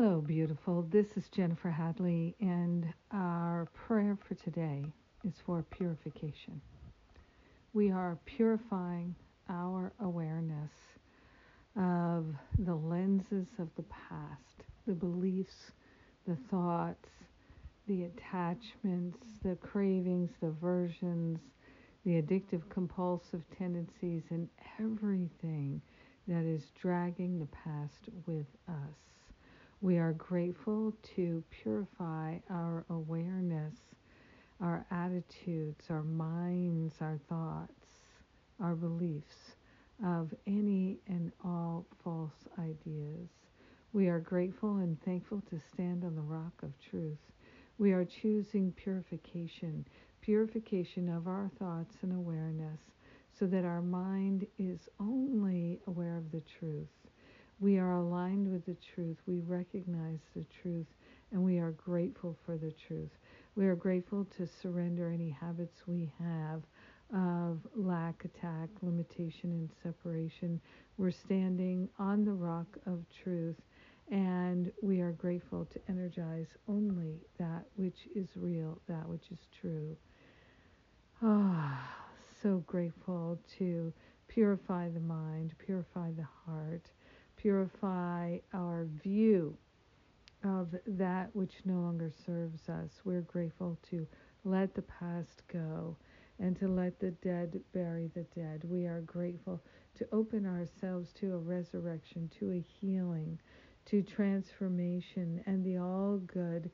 Hello, beautiful. This is Jennifer Hadley, and our prayer for today is for purification. We are purifying our awareness of the lenses of the past, the beliefs, the thoughts, the attachments, the cravings, the aversions, the addictive compulsive tendencies, and everything that is dragging the past with us. We are grateful to purify our awareness, our attitudes, our minds, our thoughts, our beliefs of any and all false ideas. We are grateful and thankful to stand on the rock of truth. We are choosing purification, purification of our thoughts and awareness, so that our mind is only aware of the truth. We are aligned with the truth. We recognize the truth, and we are grateful for the truth. We are grateful to surrender any habits we have of lack, attack, limitation, and separation. We're standing on the rock of truth, and we are grateful to energize only that which is real, that which is true. Ah, so grateful to purify the mind, purify the heart, purify our view of that which no longer serves us. We're grateful to let the past go and to let the dead bury the dead. We are grateful to open ourselves to a resurrection, to a healing, to transformation, and the all good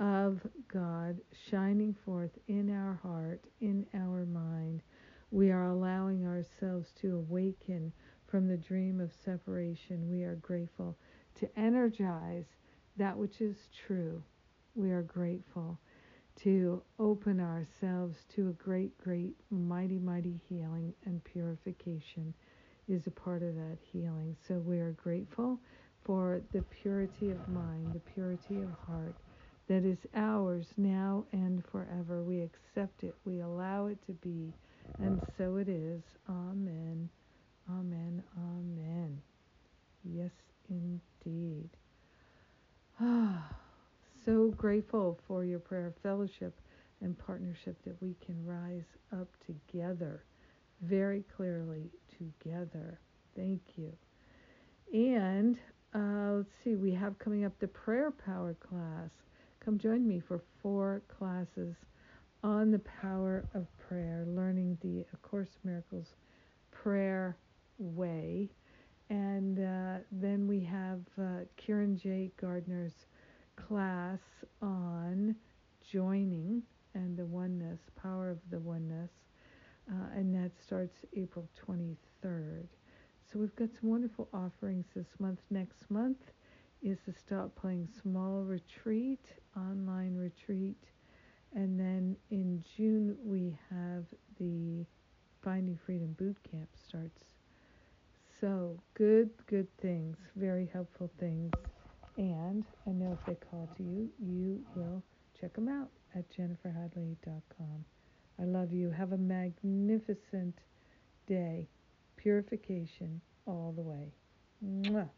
of God shining forth in our heart, in our mind. We are allowing ourselves to awaken from the dream of separation. We are grateful to energize that which is true. We are grateful to open ourselves to a great, great, mighty, mighty healing and purification is a part of that healing. So we are grateful for the purity of mind, the purity of heart that is ours now and forever. We accept it, we allow it to be, and so it is. Amen. Amen. Yes, indeed. Ah so grateful for your prayer fellowship and partnership that we can rise up together, very clearly together. Thank you. And uh, let's see, we have coming up the prayer power class. Come join me for four classes on the power of prayer, learning the A Course Miracles prayer way. And uh, then we have uh, Kieran J. Gardner's class on joining and the oneness, power of the oneness, uh, and that starts April 23rd. So we've got some wonderful offerings this month. Next month is the Stop Playing Small retreat, online retreat. And then in June, we have the Finding Freedom Boot Camp starts. So good, good things, very helpful things. And I know if they call to you, you will check them out at jenniferhadley.com. I love you. Have a magnificent day. Purification all the way. Mwah.